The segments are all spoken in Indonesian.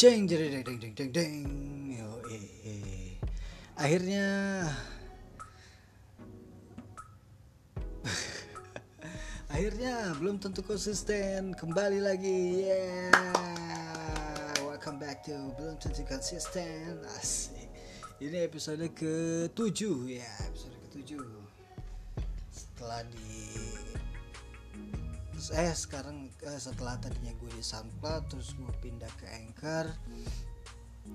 Jeng jeng jeng jeng jeng jeng. Yo, eh, eh. Akhirnya Akhirnya belum tentu konsisten kembali lagi. Yeah. Welcome back to belum tentu konsisten. Asik. Ini episode ke-7 ya, episode ke-7. Setelah di eh sekarang eh, setelah tadinya gue di SoundCloud terus gue pindah ke Anchor.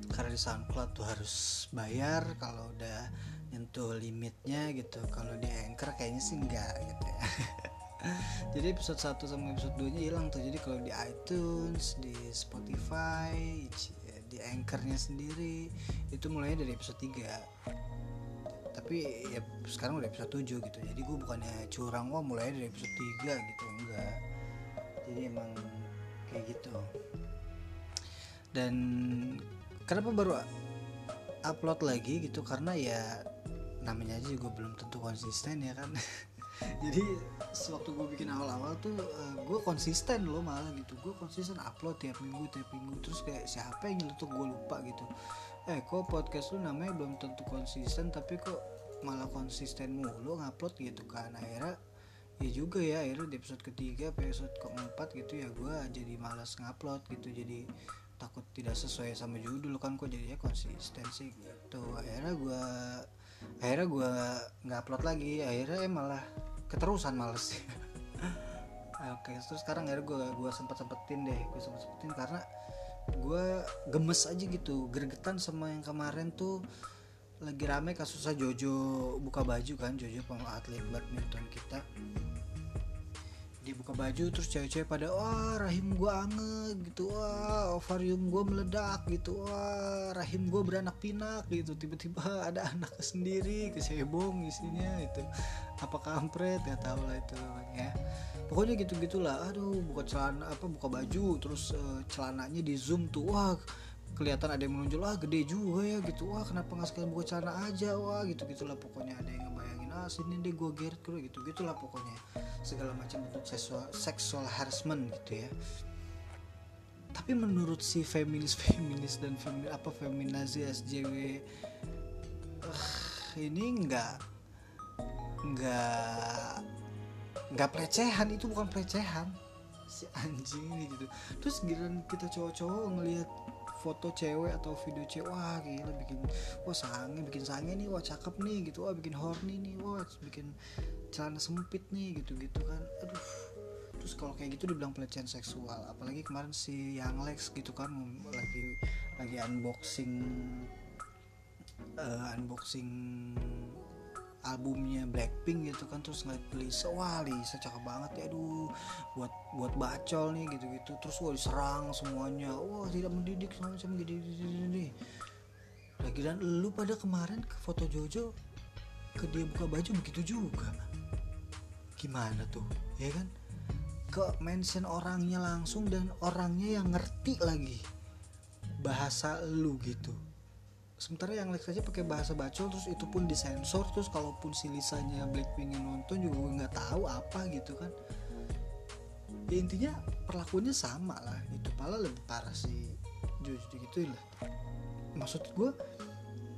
Karena di SoundCloud tuh harus bayar kalau udah nyentuh limitnya gitu. Kalau di Anchor kayaknya sih enggak gitu ya. Jadi episode 1 sama episode 2 nya hilang tuh. Jadi kalau di iTunes di Spotify di Anchornya sendiri itu mulainya dari episode 3 tapi ya sekarang udah episode 7 gitu. Jadi gue bukannya curang wah mulai dari episode 3 gitu enggak. Jadi emang kayak gitu. Dan kenapa baru upload lagi gitu? Karena ya namanya aja juga belum tentu konsisten ya kan? Jadi sewaktu gue bikin awal-awal tuh uh, gue konsisten loh malah gitu. Gue konsisten upload tiap minggu tiap minggu. Terus kayak siapa yang nyelutuk gue lupa gitu. Eh kok podcast lu namanya belum tentu konsisten tapi kok malah konsisten mulu ngupload gitu kan. Akhirnya ya juga ya akhirnya di episode ketiga episode keempat gitu ya gue jadi malas ngupload gitu. Jadi takut tidak sesuai sama judul kan kok jadinya konsistensi gitu. Akhirnya gue akhirnya gue nggak upload lagi. Akhirnya ya malah keterusan males. Oke terus sekarang akhirnya gue gue sempet sempetin deh gue sempet sempetin karena gue gemes aja gitu gregetan sama yang kemarin tuh lagi rame kasusnya Jojo buka baju kan? Jojo atlet badminton kita. Dia buka baju terus cewek-cewek pada wah rahim gua anget gitu. Wah ovarium gua meledak gitu. Wah rahim gua beranak pinak gitu. Tiba-tiba ada anak sendiri kesebong isinya itu apa kampret ya tau lah itu ya. Pokoknya gitu gitulah aduh buka celana apa buka baju terus uh, celananya di zoom tuh. Wah kelihatan ada yang menonjol ah gede juga ya gitu. Wah kenapa nggak sekalian buka celana aja? Wah gitu gitulah pokoknya. Ada yang ngebayangin ah sini deh gue geret gue gitu. Gitulah pokoknya segala macam bentuk seksual sexual harassment gitu ya. Tapi menurut si feminis feminis dan femi, apa feminazi SJW uh, ini enggak enggak enggak pelecehan. Itu bukan pelecehan. Si anjing ini gitu. Terus giliran kita cowok-cowok ngelihat foto cewek atau video cewek wah gila bikin wah sange bikin sange nih wah cakep nih gitu wah bikin horny nih wah bikin celana sempit nih gitu gitu kan. Aduh. Terus kalau kayak gitu dibilang pelecehan seksual apalagi kemarin si Yang Lex gitu kan lagi lagi unboxing uh, unboxing albumnya Blackpink gitu kan terus ngeliat Lisa wah Lisa cakep banget ya aduh buat buat bacol nih gitu gitu terus wah diserang semuanya. Wah tidak mendidik semacam gini gini lagi dan lu pada kemarin ke foto Jojo ke dia buka baju begitu juga. Gimana tuh ya kan? Ke mention orangnya langsung dan orangnya yang ngerti lagi bahasa lu gitu sementara yang Lex aja pakai bahasa bacol terus itu pun disensor terus kalaupun si Lisanya Blackpink yang nonton juga gue nggak tahu apa gitu kan. Ya intinya perlakuannya sama lah itu pala lebih parah sih Jojo gitu lah. Maksud gue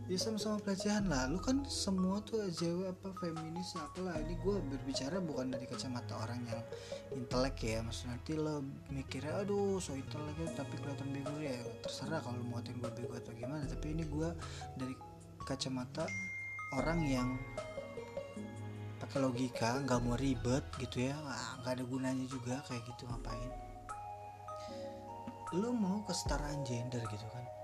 ya sama-sama pelecehan lah. Lu kan semua tuh cewek apa feminis apalah ini gue berbicara bukan dari kacamata orang yang intelek ya. Maksud nanti lo mikirnya aduh so intelek ya tapi kelihatan bego ya. Terserah kalau mau ngatain gue bego atau gimana. Tapi ini gue dari kacamata orang yang pakai logika nggak mau ribet gitu ya. Nggak ada gunanya juga kayak gitu ngapain? Lu mau kesetaraan gender gitu kan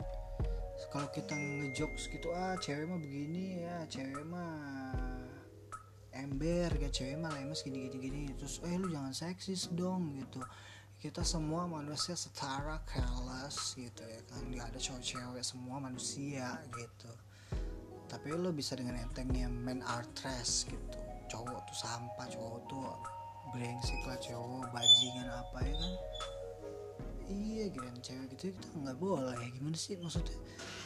kalau kita ngejokes gitu ah cewek mah begini ya cewek mah ember ya cewek mah lemes gini gini gini. Terus eh lu jangan seksis dong gitu. Kita semua manusia setara kelas gitu ya kan nggak ada cowok cewek semua manusia gitu. Tapi lo bisa dengan entengnya men are trash gitu. Cowok tuh sampah cowok tuh brengsek lah cowok bajingan apa ya kan. Iya gitu cewek gitu kita nggak boleh. Gimana sih maksudnya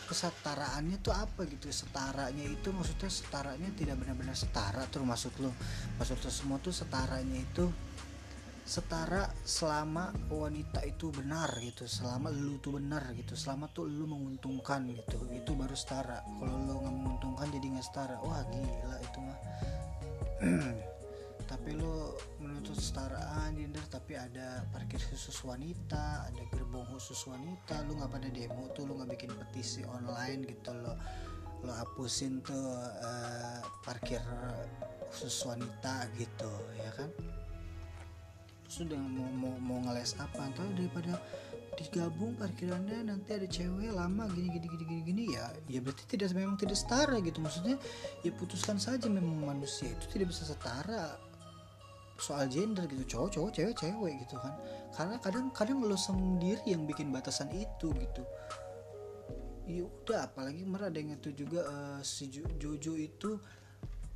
kesetaraannya tuh apa gitu? Setaranya itu maksudnya setaranya tidak benar-benar setara tuh maksud lo maksud lo semua tuh setaranya itu setara selama wanita itu benar gitu selama lu tuh benar gitu selama tuh lu menguntungkan gitu. Itu baru setara. Kalau lu nggak menguntungkan jadi nggak setara. Wah gila itu mah tapi lu menuntut setaraan gender tapi ada parkir khusus wanita ada gerbong khusus wanita lu nggak pada demo tuh lu nggak bikin petisi online gitu lo. Lo hapusin tuh uh, parkir khusus wanita gitu ya kan? Sudah mau mau, mau ngeles apa? Atau daripada digabung parkirannya nanti ada cewek lama gini gini gini gini gini ya ya berarti tidak memang tidak setara gitu. Maksudnya ya putuskan saja memang manusia itu tidak bisa setara soal gender gitu cowok cowok cewek cewek gitu kan. Karena kadang kadang lo sendiri yang bikin batasan itu gitu. Ya udah apalagi merah ada yang itu juga uh, si Jojo itu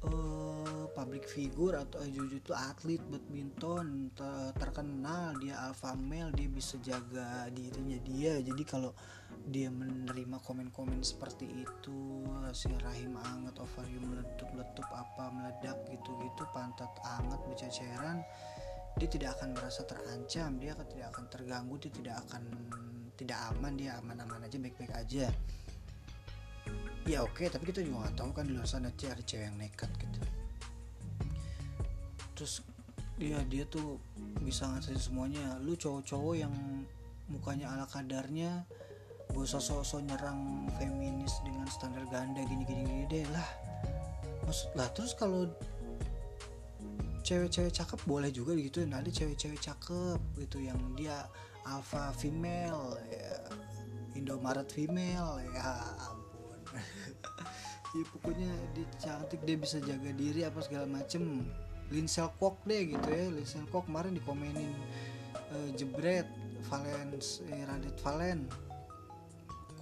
uh, public figure atau Jojo itu atlet badminton terkenal dia alpha male dia bisa jaga dirinya dia. Jadi kalau dia menerima komen-komen seperti itu si rahim anget ovarium meletup-letup apa meledak gitu-gitu pantat anget berceceran dia tidak akan merasa terancam dia tidak akan terganggu dia tidak akan tidak aman dia aman-aman aja baik-baik aja ya oke okay, tapi kita juga nggak tahu kan di luar sana ada cewek yang nekat gitu. Terus dia dia tuh bisa ngasih semuanya. Lu cowok-cowok yang mukanya ala kadarnya gue sosok-sosok nyerang feminis dengan standar ganda gini-gini gini deh lah. Maksud lah terus kalau cewek-cewek cakep boleh juga gitu nah ada cewek-cewek cakep gitu yang dia alpha female ya Indomaret female ya ya pokoknya dia cantik dia bisa jaga diri apa segala macem. Linsel Kok deh gitu ya Linsel Kok kemarin dikomenin uh, jebret Valens eh, Radit Valen.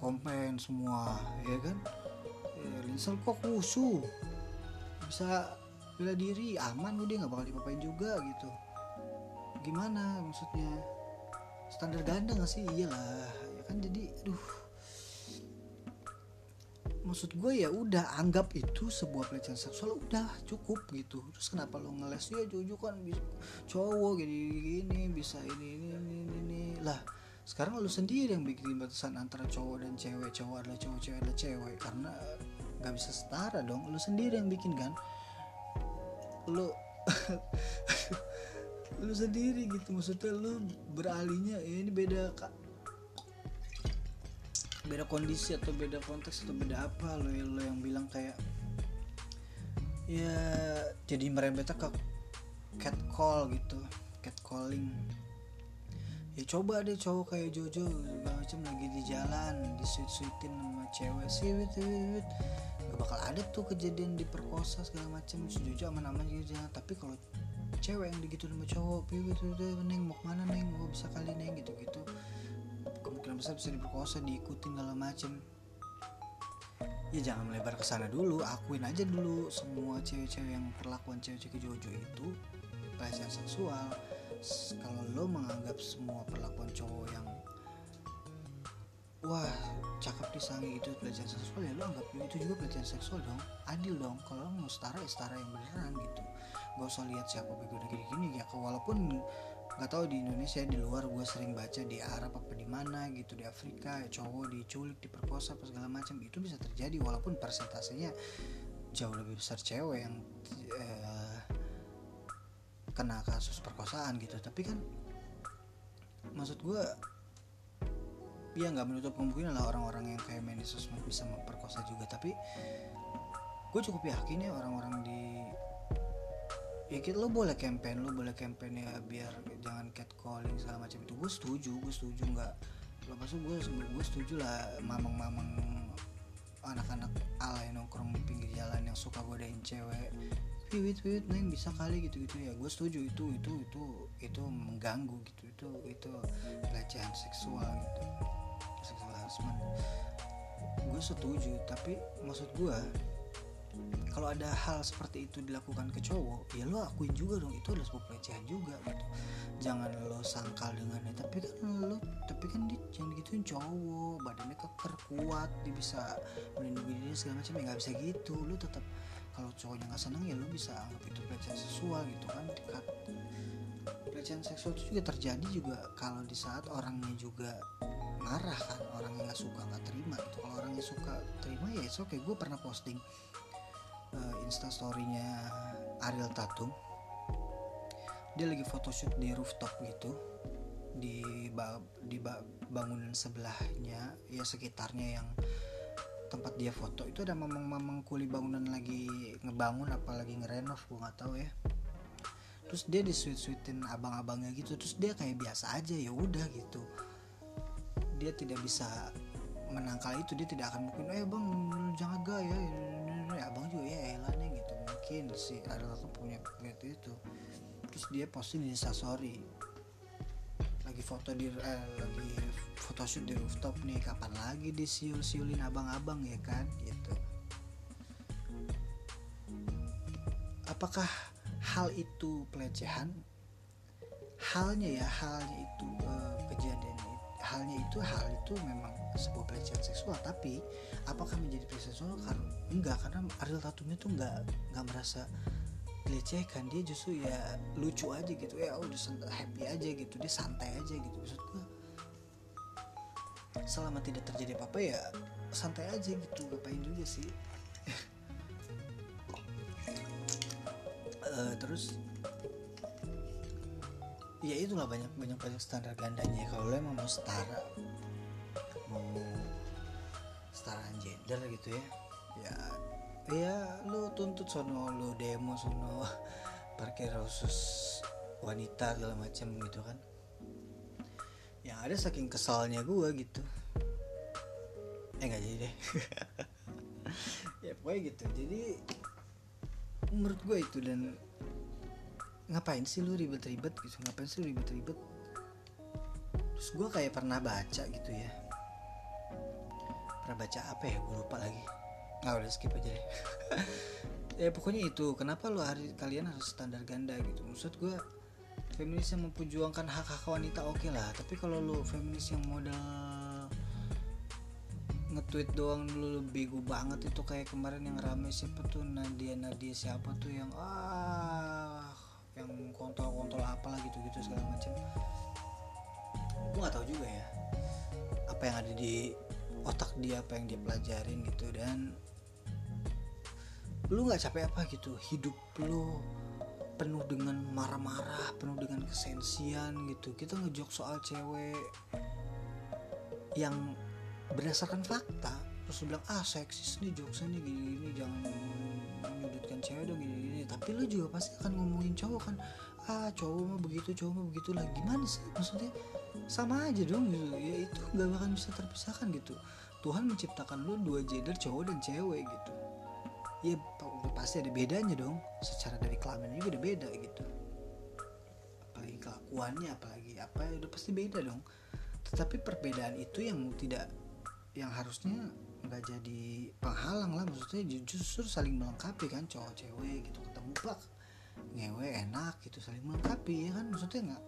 Komen semua ya kan? Eh, Linsel Kok wusu. Bisa bela diri aman udah nggak bakal dipapain juga gitu. Gimana maksudnya? Standar ganda gak sih? Iyalah ya kan? Jadi aduh maksud gue ya udah anggap itu sebuah pelecehan seksual udah cukup gitu. Terus kenapa lo ngeles? Ya Jojo kan bisa cowok gini gini bisa ini ini ini ini, ini. lah sekarang lo sendiri yang bikin batasan antara cowok dan cewek. Cowok adalah cowok cewek adalah cewek. Karena nggak bisa setara dong. Lo sendiri yang bikin kan? Lo lo sendiri gitu. Maksudnya lo beralihnya ya ini beda kak beda kondisi atau beda konteks atau beda apa lo yang lo yang bilang kayak ya jadi merembetnya ke cat call gitu cat calling ya coba deh cowok kayak Jojo macam lagi di jalan disuit suitin sama cewek sih wit wit gak bakal ada tuh kejadian diperkosa segala macam. Si Jojo aman-aman gitu ya tapi kalau cewek yang digitu sama cowok wit wit neng mau ke mana neng? Mau bisa kali neng gitu gitu besar bisa diperkosa diikutin segala macem. Ya jangan melebar ke sana dulu akuin aja dulu semua cewek-cewek yang perlakuan cewek-cewek Jojo itu. Pelecehan seksual. Kalau lo menganggap semua perlakuan cowok yang wah cakep disangi itu pelecehan seksual ya lo anggap itu juga pelecehan seksual dong. Adil dong kalau lo mau setara ya setara yang beneran gitu. Gak usah lihat siapa begitu gini gini ya walaupun nggak tahu di Indonesia di luar gue sering baca di Arab apa di mana gitu di Afrika cowok diculik diperkosa apa segala macam. Itu bisa terjadi walaupun persentasenya jauh lebih besar cewek yang eh, kena kasus perkosaan gitu. Tapi kan maksud gue ya nggak menutup kemungkinan lah orang-orang yang kayak Menisus bisa memperkosa juga. Tapi gue cukup yakin ya orang-orang di ya kita lo boleh campaign lo boleh campaign ya biar jangan catcalling segala macam itu. Gue setuju gue setuju nggak. Lepas itu gue gue setuju lah mamang-mamang anak-anak alay nongkrong di pinggir jalan yang suka godain cewek. Wit wit neng bisa kali gitu gitu ya. Gue setuju itu itu itu itu mengganggu gitu. Itu itu pelecehan seksual gitu. Seksual harassment. Gue setuju tapi maksud gue kalau ada hal seperti itu dilakukan ke cowok ya lo akuin juga dong itu adalah sebuah pelecehan juga gitu. Jangan lo sangkal dengannya tapi kan lo tapi kan dia jangan gituin cowok badannya keker kuat dia bisa melindungi diri segala macam ya nggak bisa gitu. Lo tetap kalau cowoknya nggak seneng ya lo bisa anggap itu pelecehan seksual gitu kan dekat pelecehan seksual itu juga terjadi juga kalau di saat orangnya juga marah kan orang yang nggak suka nggak terima gitu. Kalau orangnya suka terima ya oke okay gue pernah posting uh, instastorynya Ariel Tatum. Dia lagi photoshoot di rooftop gitu di ba di ba bangunan sebelahnya ya sekitarnya yang tempat dia foto. Itu ada mamang-mamang kuli bangunan lagi ngebangun apalagi ngerenov gue nggak tahu ya. Terus dia disuit suitin abang-abangnya gitu terus dia kayak biasa aja ya udah gitu. Dia tidak bisa menangkal itu dia tidak akan mungkin eh bang jangan gaya ya abang juga ya elah nih gitu. Mungkin si ada satu punya gitu itu terus dia posting di instastory lagi foto di eh, lagi photoshoot di rooftop nih kapan lagi disiul siulin abang-abang ya kan? Gitu. Apakah hal itu pelecehan? Halnya ya halnya itu uh, kejadian halnya itu hal itu memang sebuah pelecehan seksual tapi apakah menjadi pelecehan seksual? Karena enggak karena Ariel Tatumnya tuh enggak enggak merasa dilecehkan. Dia justru ya lucu aja gitu. Ya udah happy aja gitu. Dia santai aja gitu. Maksud gue selama tidak terjadi apa-apa ya santai aja gitu. Ngapain juga sih? Uh, terus ya itulah banyak banyak banyak standar gandanya kalau lo emang mau setara mau setara gender gitu ya? Ya ya lo tuntut sono lo demo sono parkir khusus wanita segala macam gitu kan. Yang ada saking kesalnya gue gitu. Eh nggak jadi deh. Ya pokoknya gitu. Jadi menurut gue itu dan ngapain sih lu ribet-ribet gitu? Ngapain sih lu ribet-ribet? Terus gue kayak pernah baca gitu ya pernah baca apa ya? Gue lupa lagi. Nggak udah skip aja deh. Ya pokoknya itu. Kenapa lu hari kalian harus standar ganda gitu? Maksud gue feminis yang memperjuangkan hak hak wanita oke okay lah. Tapi kalau lu feminis yang modal nge-tweet doang dulu bego banget. Itu kayak kemarin yang rame siapa tuh? Nadia Nadia siapa tuh? Yang ah yang kontrol-kontrol apalah gitu-gitu segala macam. Gue nggak tahu juga ya apa yang ada di otak dia apa yang dia pelajarin gitu dan lu nggak capek apa gitu? Hidup lu penuh dengan marah-marah penuh dengan kesensian gitu. Kita ngejok soal cewek yang berdasarkan fakta terus bilang ah seksis nih jokesnya nih gini gini jangan menyudutkan cewek dong gini gini tapi lu juga pasti akan ngomongin cowok kan ah cowok mah begitu cowok mah begitu lah gimana sih maksudnya sama aja dong gitu ya itu nggak bakal bisa terpisahkan gitu. Tuhan menciptakan lu dua gender cowok dan cewek gitu. Ya pasti ada bedanya dong. Secara dari kelamin juga udah beda gitu. Apalagi kelakuannya apalagi apa ya udah pasti beda dong. Tetapi perbedaan itu yang tidak yang harusnya nggak jadi penghalang lah. Maksudnya justru saling melengkapi kan cowok cewek gitu. Ketemu plak ngewe enak gitu saling melengkapi ya kan? Maksudnya nggak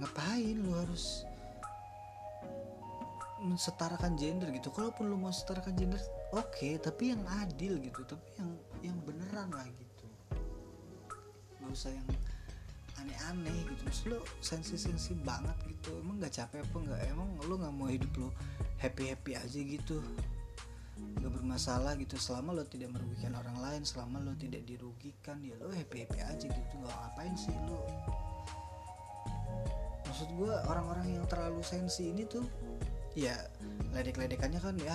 ngapain lu harus mensetarakan gender gitu? Kalaupun lu mau setarakan gender oke okay, tapi yang adil gitu tapi yang yang beneran lah gitu. Nggak usah yang aneh-aneh gitu. Maksud lu sensi-sensi banget gitu. Emang nggak capek apa nggak? Emang lu nggak mau hidup lu happy happy aja gitu? Gak bermasalah gitu. Selama lo tidak merugikan orang lain selama lo tidak dirugikan ya lo happy happy aja gitu. Gak ngapain sih lo maksud gue orang-orang yang terlalu sensi ini tuh ya ledek-ledekannya kan ya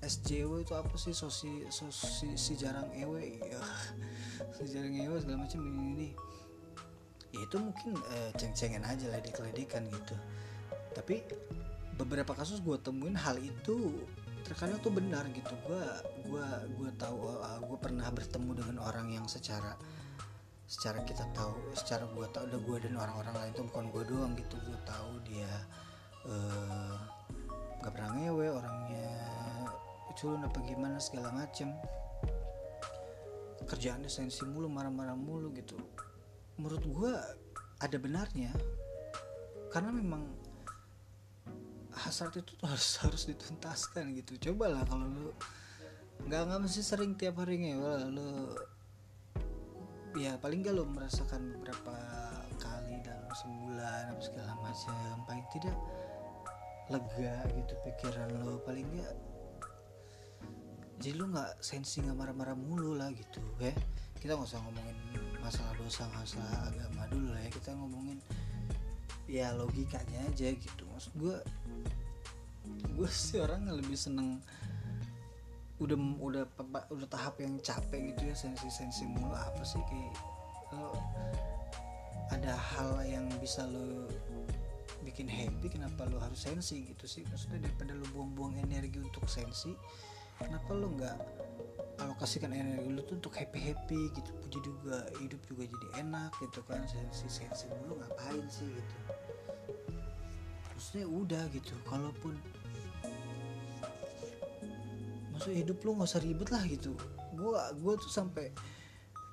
SJW itu apa sih sosi sosi si jarang ewe ya si jarang ewe segala macam ini ini ya itu mungkin uh, ceng-cengan aja ledek-ledekan gitu. Tapi beberapa kasus gue temuin hal itu terkadang tuh benar gitu. Gue gue gue tahu uh, gue pernah bertemu dengan orang yang secara secara kita tahu secara gue tahu udah gue dan orang-orang lain tuh bukan gue doang gitu gue tahu dia uh, gak pernah ngewe orangnya culun apa gimana segala macem. Kerjaannya sensi mulu marah-marah mulu gitu. Menurut gue ada benarnya karena memang hasrat itu tuh harus harus dituntaskan gitu. Cobalah kalau lu nggak nggak mesti sering tiap hari ngewe lu ya paling gak lo merasakan beberapa kali dalam sebulan apa segala macam. Paling tidak lega gitu pikiran lo. Paling gak jadi lu nggak sensi nggak marah-marah mulu lah gitu ya. Kita nggak usah ngomongin masalah dosa masalah agama dulu lah ya. Kita ngomongin ya logikanya aja gitu. Maksud gue gue sih orang lebih seneng udah udah udah tahap yang capek gitu ya sensi-sensi mulu apa sih kayak lo ada hal yang bisa lo bikin happy kenapa lo harus sensi gitu sih? Maksudnya daripada lo buang-buang energi untuk sensi kenapa lo nggak alokasikan energi lo tuh untuk happy happy gitu? Jadi juga hidup juga jadi enak gitu kan sensi sensi mulu ngapain sih gitu? Maksudnya udah gitu kalaupun maksudnya hidup lu nggak usah ribet lah gitu. Gue gue tuh sampai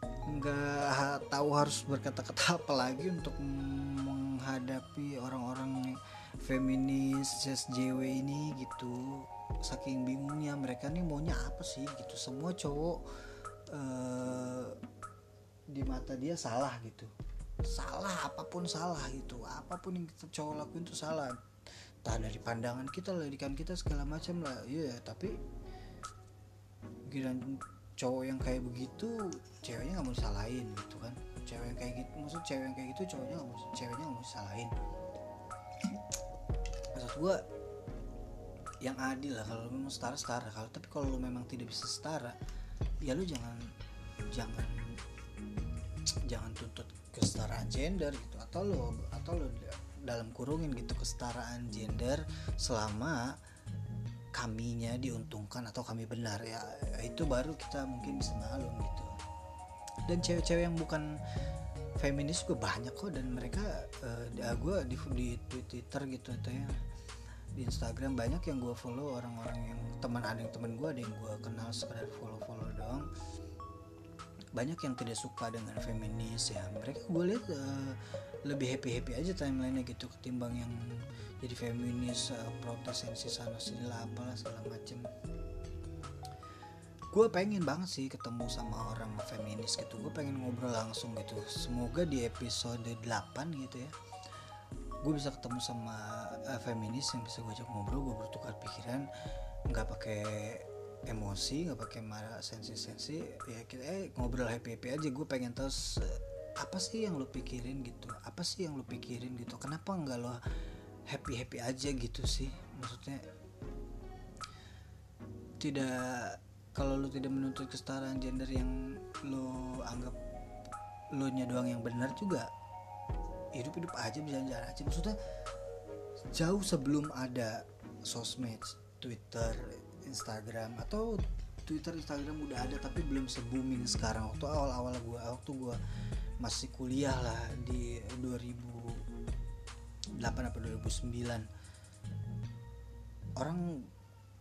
nggak tahu harus berkata-kata apa lagi untuk menghadapi orang-orang feminis JW ini gitu. Saking bingungnya mereka nih maunya apa sih gitu. Semua cowok uh, di mata dia salah gitu. Salah apa pun salah gitu. Apa pun yang kita cowok lakuin itu salah. Entah dari pandangan kita ladikan kita segala macam lah. Iya yeah, tapi giliran cowok yang kayak begitu ceweknya nggak mau disalahin gitu kan. Cewek yang kayak gitu maksud cewek yang kayak gitu cowoknya nggak mau ceweknya nggak mau disalahin. Maksud gue yang adil lah kalau memang setara setara kalau tapi kalau lu memang tidak bisa setara ya lu jangan jangan jangan tuntut kesetaraan gender gitu. Atau lo atau lo dalam kurungin gitu kesetaraan gender selama kaminya diuntungkan atau kami benar ya itu baru kita mungkin bisa maklum gitu. Dan cewek-cewek yang bukan feminis juga banyak kok dan mereka uh, gue di, di Twitter gitu atau ya di Instagram banyak yang gue follow orang-orang yang teman ada yang teman gue ada yang gue kenal sekedar follow-follow doang. Banyak yang tidak suka dengan feminis ya. Mereka gue lihat uh, lebih happy happy aja timelinenya gitu ketimbang yang jadi feminis uh, protes sensi sana sini lah apalah segala macem. Gue pengen banget sih ketemu sama orang feminis gitu. Gue pengen ngobrol langsung gitu. Semoga di episode 8 gitu ya gue bisa ketemu sama uh, feminis yang bisa gue ajak ngobrol gue bertukar pikiran nggak pakai emosi nggak pakai marah sensi-sensi. Ya kita eh ngobrol happy happy aja. Gue pengen tahu apa sih yang lo pikirin gitu? Apa sih yang lo pikirin gitu? Kenapa nggak lo happy happy aja gitu sih? Maksudnya tidak kalau lu tidak menuntut kesetaraan gender yang lo anggap lo nya doang yang benar juga hidup hidup aja bisa jalan aja. Maksudnya jauh sebelum ada sosmed Twitter Instagram atau Twitter Instagram udah ada tapi belum se booming sekarang. Waktu awal awal gue waktu gue masih kuliah lah di 2000 apa 2009 orang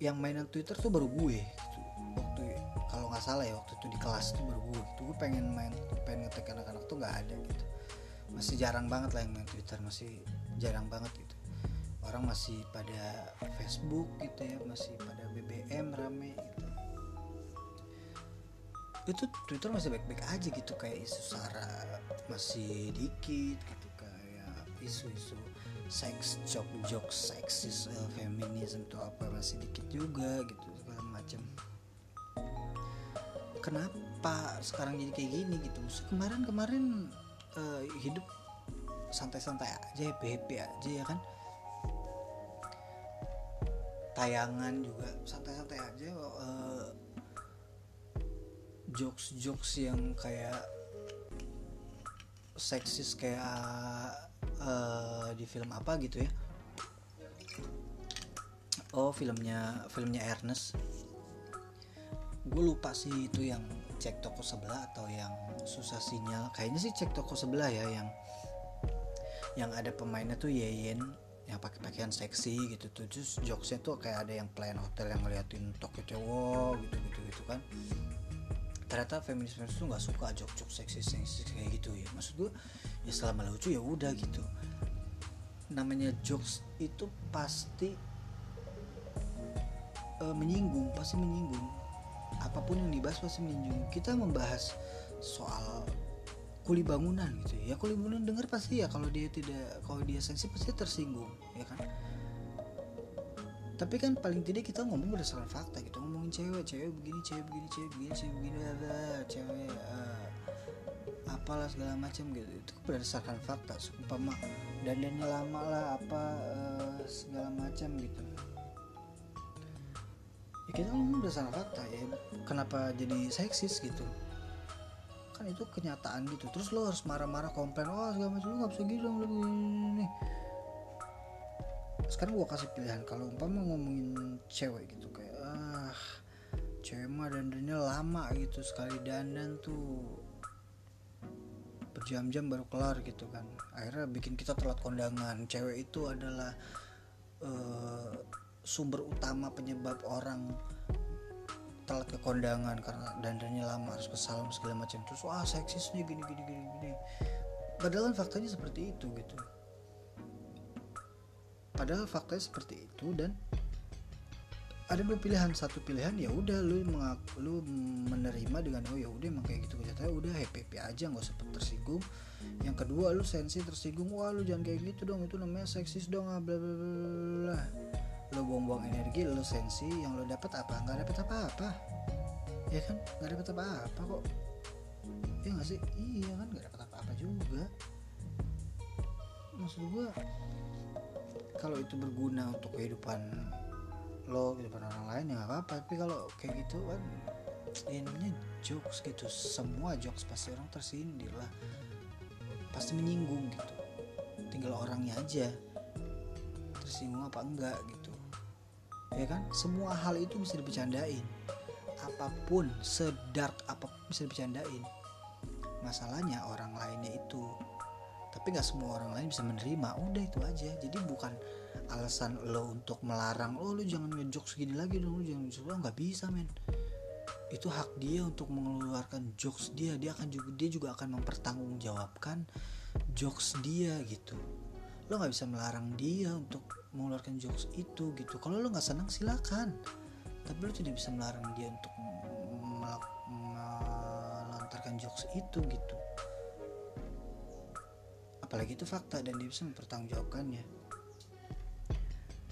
yang mainan Twitter tuh baru gue gitu. waktu kalau nggak salah ya waktu itu di kelas tuh baru gue gitu. Gue pengen main pengen ngetek anak-anak tuh nggak ada gitu. Masih jarang banget lah yang main Twitter masih jarang banget gitu. Orang masih pada Facebook gitu ya masih pada BBM rame gitu itu Twitter masih baik-baik aja gitu kayak isu sara masih dikit gitu kayak isu-isu seks joke joke seksis uh, feminisme itu apa masih dikit juga gitu segala macam kenapa sekarang jadi kayak gini gitu? Kemarin kemarin uh, hidup santai-santai aja happy happy aja ya kan? Tayangan juga santai-santai aja uh, jokes-jokes yang kayak seksis kayak uh, di film apa gitu ya? Oh filmnya filmnya Ernest. Gue lupa sih itu yang cek toko sebelah atau yang susah sinyal. Kayaknya sih cek toko sebelah ya yang yang ada pemainnya tuh Yeyen yang pakai pakaian seksi gitu tuh. Terus jokesnya tuh kayak ada yang plan hotel yang ngeliatin toko cowok gitu gitu gitu kan ternyata feminis feminis tuh nggak suka jok jok seksi seksi kayak gitu ya. Maksud gue ya selama lucu ya udah gitu. Namanya jokes itu pasti uh, menyinggung pasti menyinggung. Apa pun yang dibahas pasti menyinggung. Kita membahas soal kuli bangunan gitu ya kuli bangunan denger pasti ya kalau dia tidak kalau dia sensi pasti tersinggung ya kan tapi kan paling tidak kita ngomong berdasarkan fakta gitu ngomongin cewek cewek begini cewek begini cewek begini cewek begini ada cewek uh, apalah segala macam gitu. Itu berdasarkan fakta umpama dandannya lama lah apa uh, segala macam gitu. Ya kita ngomong berdasarkan fakta ya. Kenapa jadi seksis gitu? Kan itu kenyataan gitu. Terus lo harus marah-marah komplain oh segala macam lo nggak bisa gitu ini sekarang gua kasih pilihan kalau umpama ngomongin cewek gitu kayak ah cewek mah dandannya lama gitu sekali dandan tuh berjam-jam baru kelar gitu kan. Akhirnya bikin kita telat kondangan. Cewek itu adalah uh, sumber utama penyebab orang telat ke kondangan karena dandannya lama harus ke salam segala macam. Terus wah seksis nih gini gini gini gini. Padahal kan faktanya seperti itu gitu padahal faktanya seperti itu dan ada dua pilihan. Satu pilihan ya udah lu mengaku, lu menerima dengan oh ya udah emang kayak gitu ternyata udah happy happy aja nggak usah tersinggung. Yang kedua lu sensi tersinggung wah lu jangan kayak gitu dong itu namanya seksis dong ah bla bla bla lo buang-buang energi lo sensi yang lo dapat apa? Nggak dapat apa-apa. Ya kan? Nggak dapat apa-apa kok. Ya nggak sih? Iya kan? Nggak dapat apa-apa juga. Maksud gua kalau itu berguna untuk kehidupan lo kehidupan orang lain ya nggak apa-apa. Tapi kalau kayak gitu kan ini jokes gitu. Semua jokes pasti orang tersindir lah. Pasti menyinggung gitu. Tinggal orangnya aja. Tersinggung apa enggak gitu. Ya kan? Semua hal itu bisa dibercandain apa pun sedark apa pun bisa dibercandain masalahnya orang lainnya itu tapi nggak semua orang lain bisa menerima. Udah itu aja. Jadi bukan alasan lo untuk melarang oh lo jangan ngejok segini lagi dong lo jangan lo nggak bisa men. Itu hak dia untuk mengeluarkan jokes dia. Dia akan juga dia juga akan mempertanggungjawabkan jokes dia gitu. Lo nggak bisa melarang dia untuk mengeluarkan jokes itu gitu. Kalau lo nggak senang silakan. Tapi lo tidak bisa melarang dia untuk melontarkan jokes itu gitu apalagi itu fakta dan dia bisa mempertanggungjawabkannya.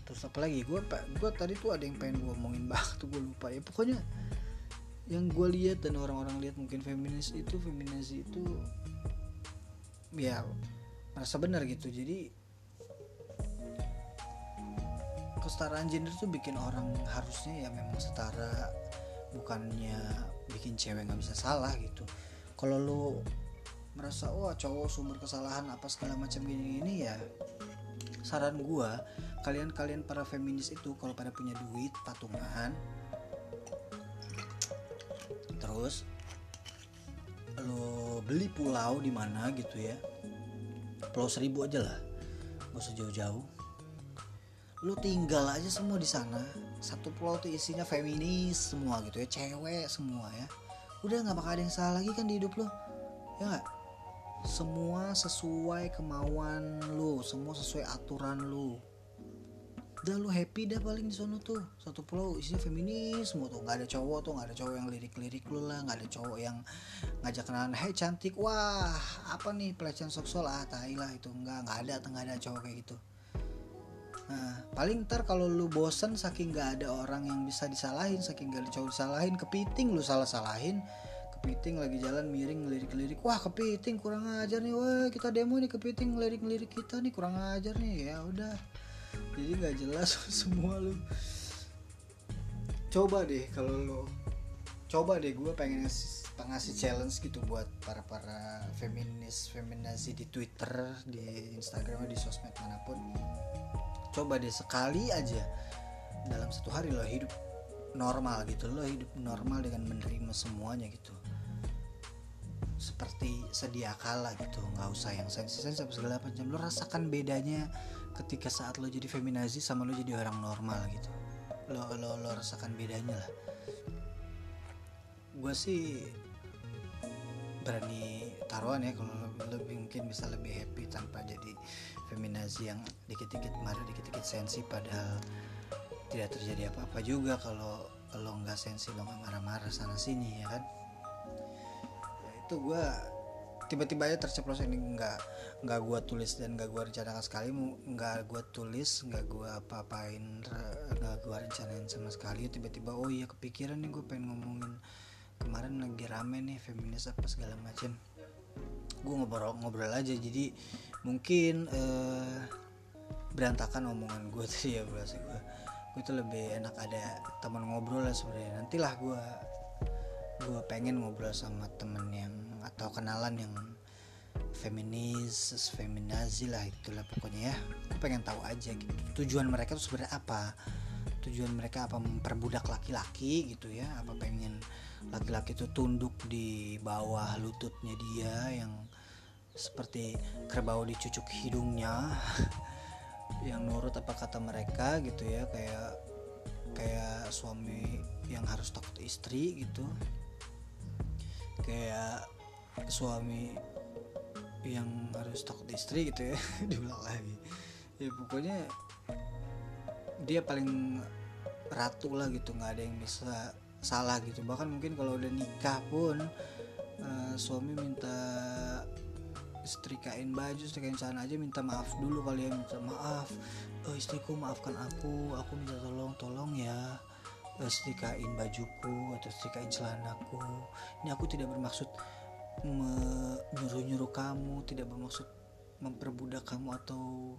Terus apalagi gue gue tadi tuh ada yang pengen gue omongin banget tuh gue lupa. Ya pokoknya yang gue lihat dan orang-orang lihat mungkin feminis itu feminis itu ya merasa benar gitu. Jadi kesetaraan gender tuh bikin orang harusnya ya memang setara bukannya bikin cewek nggak bisa salah gitu. Kalau lo merasa wah cowok sumber kesalahan apa segala macam gini gini ya saran gua kalian kalian para feminis itu kalau pada punya duit patungan terus lo beli pulau di mana gitu ya pulau seribu aja lah gak usah jauh-jauh lu tinggal aja semua di sana satu pulau tuh isinya feminis semua gitu ya cewek semua ya udah nggak bakal ada yang salah lagi kan di hidup lo ya gak? Semua sesuai kemauan lu semua sesuai aturan lu. Udah lu happy dah paling di sana tuh. Satu pulau isinya feminis semua tuh nggak ada cowok tuh nggak ada cowok yang lirik-lirik lu lah nggak ada cowok yang ngajak kenalan hei cantik. Wah apa nih pelecehan seksual? Ah tai lah itu. Nggak nggak ada nggak ada cowok kayak gitu. Nah, paling ntar kalau lu bosen saking gak ada orang yang bisa disalahin, saking gak ada cowok disalahin, kepiting lu salah-salahin, kepiting lagi jalan miring ngelirik-lirik, wah kepiting kurang ajar nih, wah kita demo nih kepiting ngelirik-lirik kita nih kurang ajar nih, ya udah, jadi nggak jelas semua lu. Coba deh kalau lu, coba deh gue pengen ngasih, ngasih challenge gitu buat para para feminis feminasi di Twitter, di Instagram, di sosmed mana pun. Coba deh sekali aja. Dalam satu hari lo hidup normal gitu lo hidup normal dengan menerima semuanya gitu seperti sedia kala gitu nggak usah yang sensi sensi apa segala macam. Lo rasakan bedanya ketika saat lo jadi feminazi sama lo jadi orang normal gitu. Lo lo lo rasakan bedanya lah. Gue sih berani taruhan ya kalau lebih mungkin bisa lebih happy tanpa jadi feminazi yang dikit-dikit marah dikit-dikit sensi padahal tidak terjadi apa-apa juga kalau lo nggak sensi lo nggak marah-marah sana sini ya kan itu gue tiba-tiba aja terceplos ini. Nggak nggak gue tulis dan nggak gue rencanakan sekali. Nggak gue tulis nggak gue apa-apain nggak gue rencanain sama sekali. Tiba-tiba oh iya kepikiran nih gue pengen ngomongin kemarin lagi rame nih feminis apa segala macam gue ngobrol-ngobrol aja. Jadi mungkin uh, berantakan omongan gue tadi ya bahasa gue gue tuh lebih enak ada teman ngobrol lah sebenarnya. Nantilah gue gue pengen ngobrol sama temen yang atau kenalan yang feminis feminazi lah itulah pokoknya ya. Aku pengen tahu aja gitu tujuan mereka tuh sebenarnya apa? Tujuan mereka apa memperbudak laki-laki gitu ya? Apa pengen laki-laki itu tunduk di bawah lututnya dia yang seperti kerbau dicucuk hidungnya yang nurut apa kata mereka gitu ya? Kayak kayak suami yang harus takut istri gitu kayak suami yang harus takut istri gitu ya diulang lagi. Ya pokoknya dia paling ratu lah gitu nggak ada yang bisa salah gitu. Bahkan mungkin kalau udah nikah pun uh, suami minta setrikain baju setrikain celana aja minta maaf dulu kali ya minta maaf. Oh, istriku maafkan aku aku minta tolong tolong ya setrikain bajuku atau setrikain celanaku. Ini aku tidak bermaksud menyuruh-nyuruh kamu tidak bermaksud memperbudak kamu atau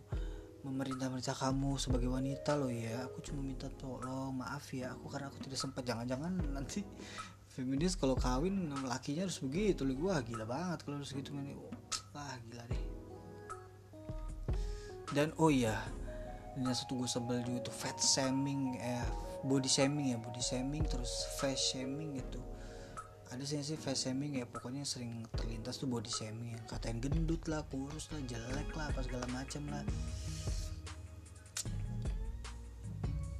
memerintah-merintah kamu sebagai wanita loh ya. Aku cuma minta tolong maaf ya aku karena aku tidak sempat. Jangan-jangan nanti feminis kalau kawin lakinya harus begitu. Loh gua gila banget kalau harus gitu. Ini wah gila deh. Dan oh iya ini satu gue sebel juga tuh fat shaming eh body shaming ya body shaming terus face shaming gitu. Ada sih sih face shaming ya pokoknya sering terlintas tuh body shaming yang katain gendut lah kurus lah jelek lah apa segala macam lah.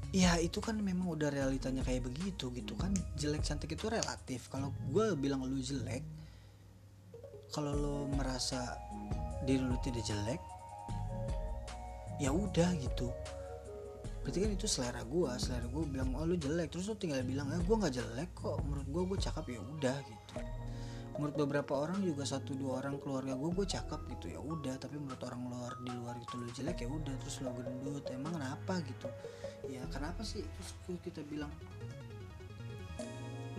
Ya itu kan memang udah realitanya kayak begitu gitu kan. Jelek cantik itu relatif. Kalau gue bilang lu jelek kalau lo merasa diri lu tidak jelek ya udah gitu berarti kan itu selera gue selera gue bilang oh lu jelek. Terus lu tinggal bilang eh gue nggak jelek kok. Menurut gue gue cakep ya udah gitu. Menurut beberapa orang juga satu dua orang keluarga gue gue cakep gitu ya udah. Tapi menurut orang luar di luar itu lu jelek ya udah. Terus lu gendut emang kenapa gitu? Ya kenapa sih? Terus kita bilang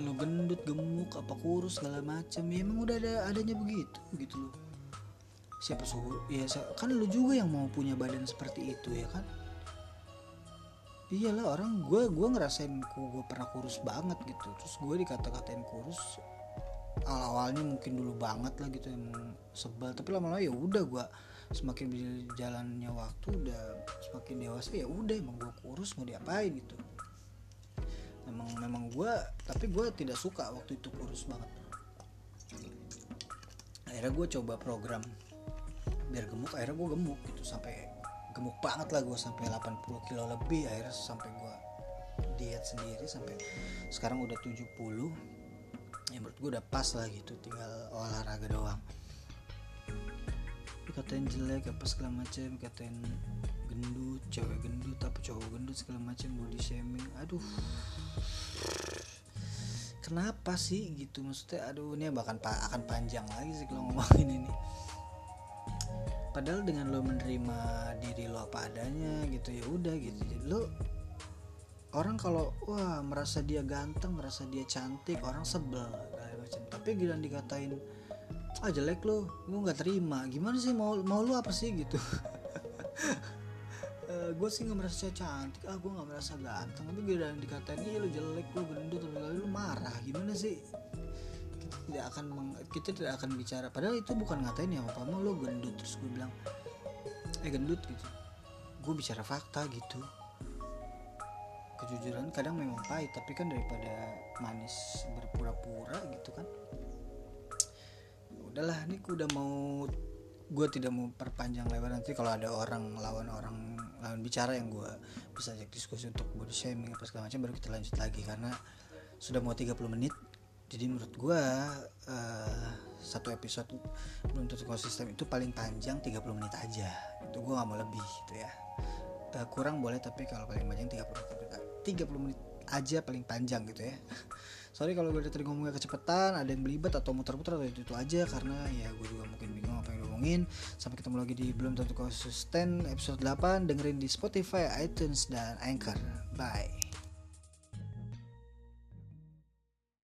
lu gendut gemuk apa kurus segala macam ya emang udah ada adanya begitu gitu loh siapa suhu ya kan lu juga yang mau punya badan seperti itu ya kan iyalah orang gue gue ngerasain gue pernah kurus banget gitu. Terus gue dikata-katain kurus awal awalnya mungkin dulu banget lah gitu emang sebel. Tapi lama-lama ya udah gue semakin berjalannya waktu udah semakin dewasa ya udah emang gue kurus mau diapain gitu. Memang memang gue tapi gue tidak suka waktu itu kurus banget. Akhirnya gue coba program biar gemuk akhirnya gue gemuk gitu sampai gemuk banget lah gue sampai 80 kilo lebih akhirnya sampai gue diet sendiri sampai sekarang udah 70 ya menurut gue udah pas lah gitu tinggal olahraga doang. Dikatain jelek apa segala macam katain gendut cewek gendut apa cowok gendut segala macam body shaming. Aduh. Kenapa sih gitu? Maksudnya aduh ini bahkan akan panjang lagi sih kalau ngomongin ini padahal dengan lo menerima diri lo apa adanya gitu ya udah gitu. Jadi lo orang kalau wah merasa dia ganteng merasa dia cantik orang sebel macam. Tapi gila dikatain ah jelek lo gue nggak terima. Gimana sih mau mau lo apa sih? Gitu. Eh, gue sih nggak merasa cantik. Ah gue nggak merasa ganteng. Tapi gila dikatain iya lo jelek lo gendut lo marah. Gimana sih tidak akan meng, kita tidak akan bicara. Padahal itu bukan ngatain ya apa lo gendut. Terus gue bilang eh gendut gitu. Gue bicara fakta gitu. Kejujuran kadang memang pahit tapi kan daripada manis berpura-pura gitu kan. Ya udahlah ini udah mau gue tidak mau perpanjang lebar. Nanti kalau ada orang lawan orang lawan bicara yang gue bisa ajak diskusi untuk body shaming apa segala macam baru kita lanjut lagi. Karena sudah mau 30 menit jadi menurut gue uh, satu episode menuntut konsisten itu paling panjang 30 menit aja. Itu gue gak mau lebih gitu ya. Uh, kurang boleh tapi kalau paling panjang 30 menit. 30 menit aja paling panjang gitu ya. Sorry kalau gue tadi ngomongnya kecepatan ada yang belibet atau muter-muter atau itu, itu aja karena ya gue juga mungkin bingung apa yang ngomongin sampai ketemu lagi di belum tentu konsisten episode 8 dengerin di Spotify, iTunes dan Anchor. Bye